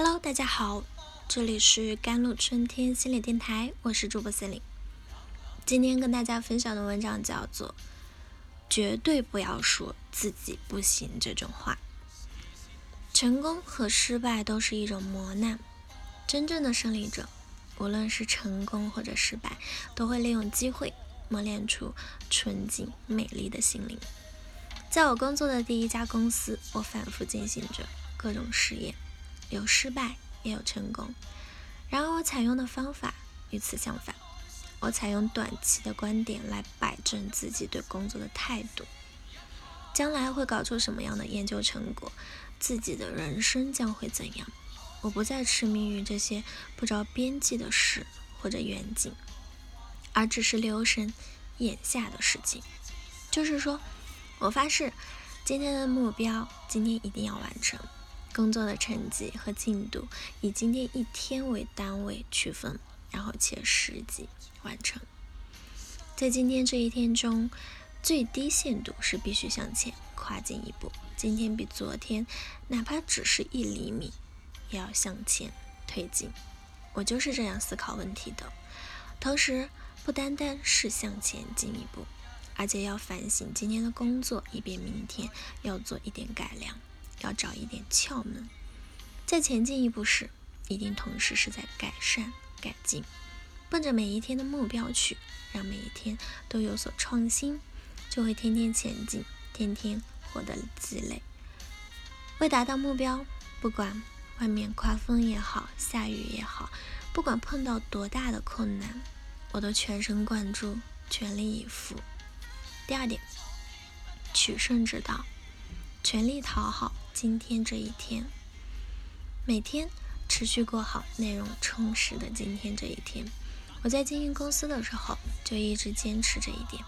Hello，大家好，这里是甘露春天心理电台，我是主播森林。今天跟大家分享的文章叫做《绝对不要说自己不行》这种话。成功和失败都是一种磨难，真正的胜利者，无论是成功或者失败，都会利用机会磨练出纯净美丽的心灵。在我工作的第一家公司，我反复进行着各种实验。有失败，也有成功。然而，我采用的方法与此相反。我采用短期的观点来摆正自己对工作的态度。将来会搞出什么样的研究成果，自己的人生将会怎样？我不再痴迷于这些不着边际的事或者远景，而只是留神眼下的事情。就是说，我发誓，今天的目标，今天一定要完成。工作的成绩和进度以今天一天为单位区分，然后切实际完成。在今天这一天中，最低限度是必须向前跨进一步。今天比昨天，哪怕只是一厘米，也要向前推进。我就是这样思考问题的。同时，不单单是向前进一步，而且要反省今天的工作，以便明天要做一点改良。要找一点窍门，在前进一步时，一定同时是在改善、改进，奔着每一天的目标去，让每一天都有所创新，就会天天前进，天天获得积累。为达到目标，不管外面刮风也好，下雨也好，不管碰到多大的困难，我都全神贯注，全力以赴。第二点，取胜之道，全力讨好。今天这一天，每天持续过好内容充实的今天这一天，我在经营公司的时候就一直坚持这一点。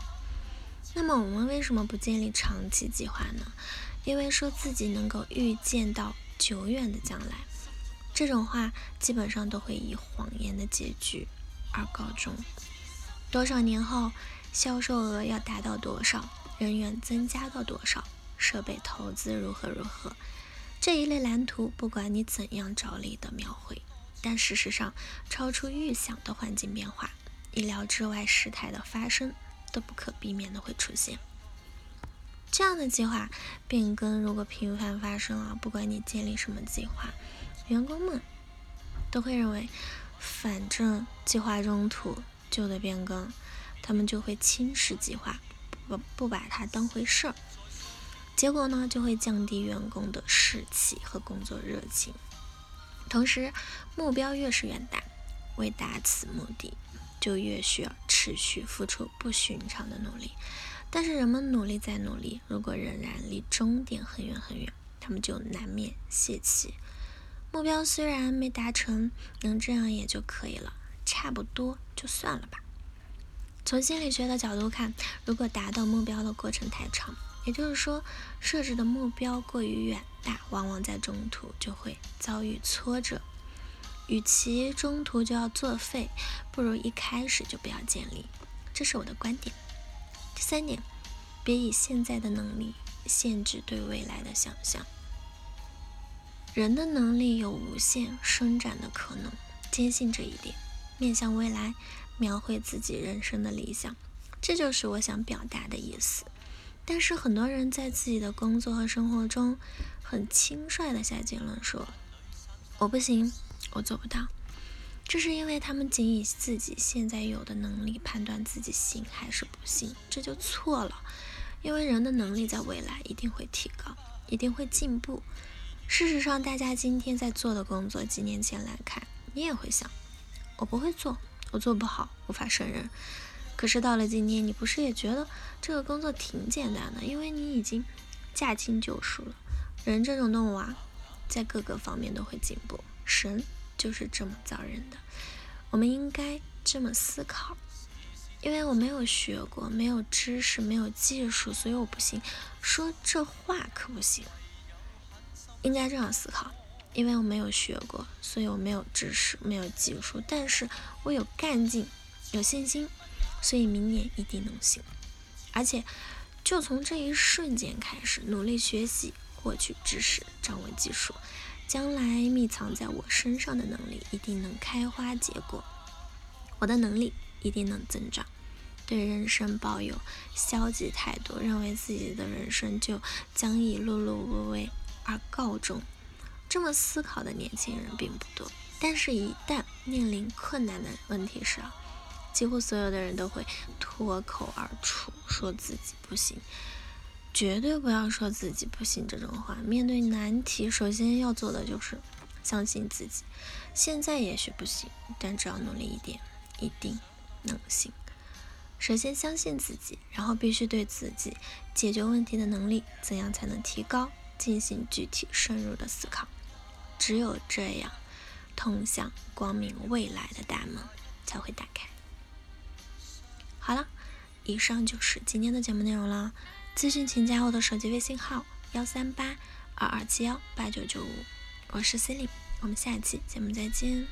那么我们为什么不建立长期计划呢？因为说自己能够预见到久远的将来，这种话基本上都会以谎言的结局而告终。多少年后，销售额要达到多少，人员增加到多少？设备投资如何如何？这一类蓝图，不管你怎样着力的描绘，但事实上，超出预想的环境变化、意料之外事态的发生，都不可避免的会出现。这样的计划变更如果频繁发生啊，不管你建立什么计划，员工们都会认为，反正计划中途就得变更，他们就会轻视计划，不不把它当回事儿。结果呢，就会降低员工的士气和工作热情。同时，目标越是远大，为达此目的，就越需要持续付出不寻常的努力。但是，人们努力再努力，如果仍然离终点很远很远，他们就难免泄气。目标虽然没达成，能这样也就可以了，差不多就算了吧。从心理学的角度看，如果达到目标的过程太长，也就是说，设置的目标过于远大，往往在中途就会遭遇挫折。与其中途就要作废，不如一开始就不要建立。这是我的观点。第三点，别以现在的能力限制对未来的想象。人的能力有无限伸展的可能，坚信这一点，面向未来，描绘自己人生的理想。这就是我想表达的意思。但是很多人在自己的工作和生活中，很轻率的下结论说：“我不行，我做不到。”这是因为他们仅以自己现在有的能力判断自己行还是不行，这就错了。因为人的能力在未来一定会提高，一定会进步。事实上，大家今天在做的工作，几年前来看，你也会想：“我不会做，我做不好，无法胜任。”可是到了今天，你不是也觉得这个工作挺简单的？因为你已经驾轻就熟了。人这种动物啊，在各个方面都会进步。神就是这么造人的。我们应该这么思考：因为我没有学过，没有知识，没有技术，所以我不行。说这话可不行。应该这样思考：因为我没有学过，所以我没有知识，没有技术，但是我有干劲，有信心。所以明年一定能行，而且就从这一瞬间开始努力学习，获取知识，掌握技术，将来密藏在我身上的能力一定能开花结果，我的能力一定能增长。对人生抱有消极态度，认为自己的人生就将以碌碌无为而告终。这么思考的年轻人并不多，但是，一旦面临困难的问题时啊，几乎所有的人都会脱口而出说自己不行。绝对不要说自己不行这种话。面对难题，首先要做的就是相信自己。现在也许不行，但只要努力一点，一定能行。首先相信自己，然后必须对自己解决问题的能力怎样才能提高，进行具体深入的思考。只有这样，通向光明未来的大门才会打开。好了，以上就是今天的节目内容了。咨询请加我的手机微信号：幺三八二二七幺八九九五，我是 c i l y 我们下期节目再见。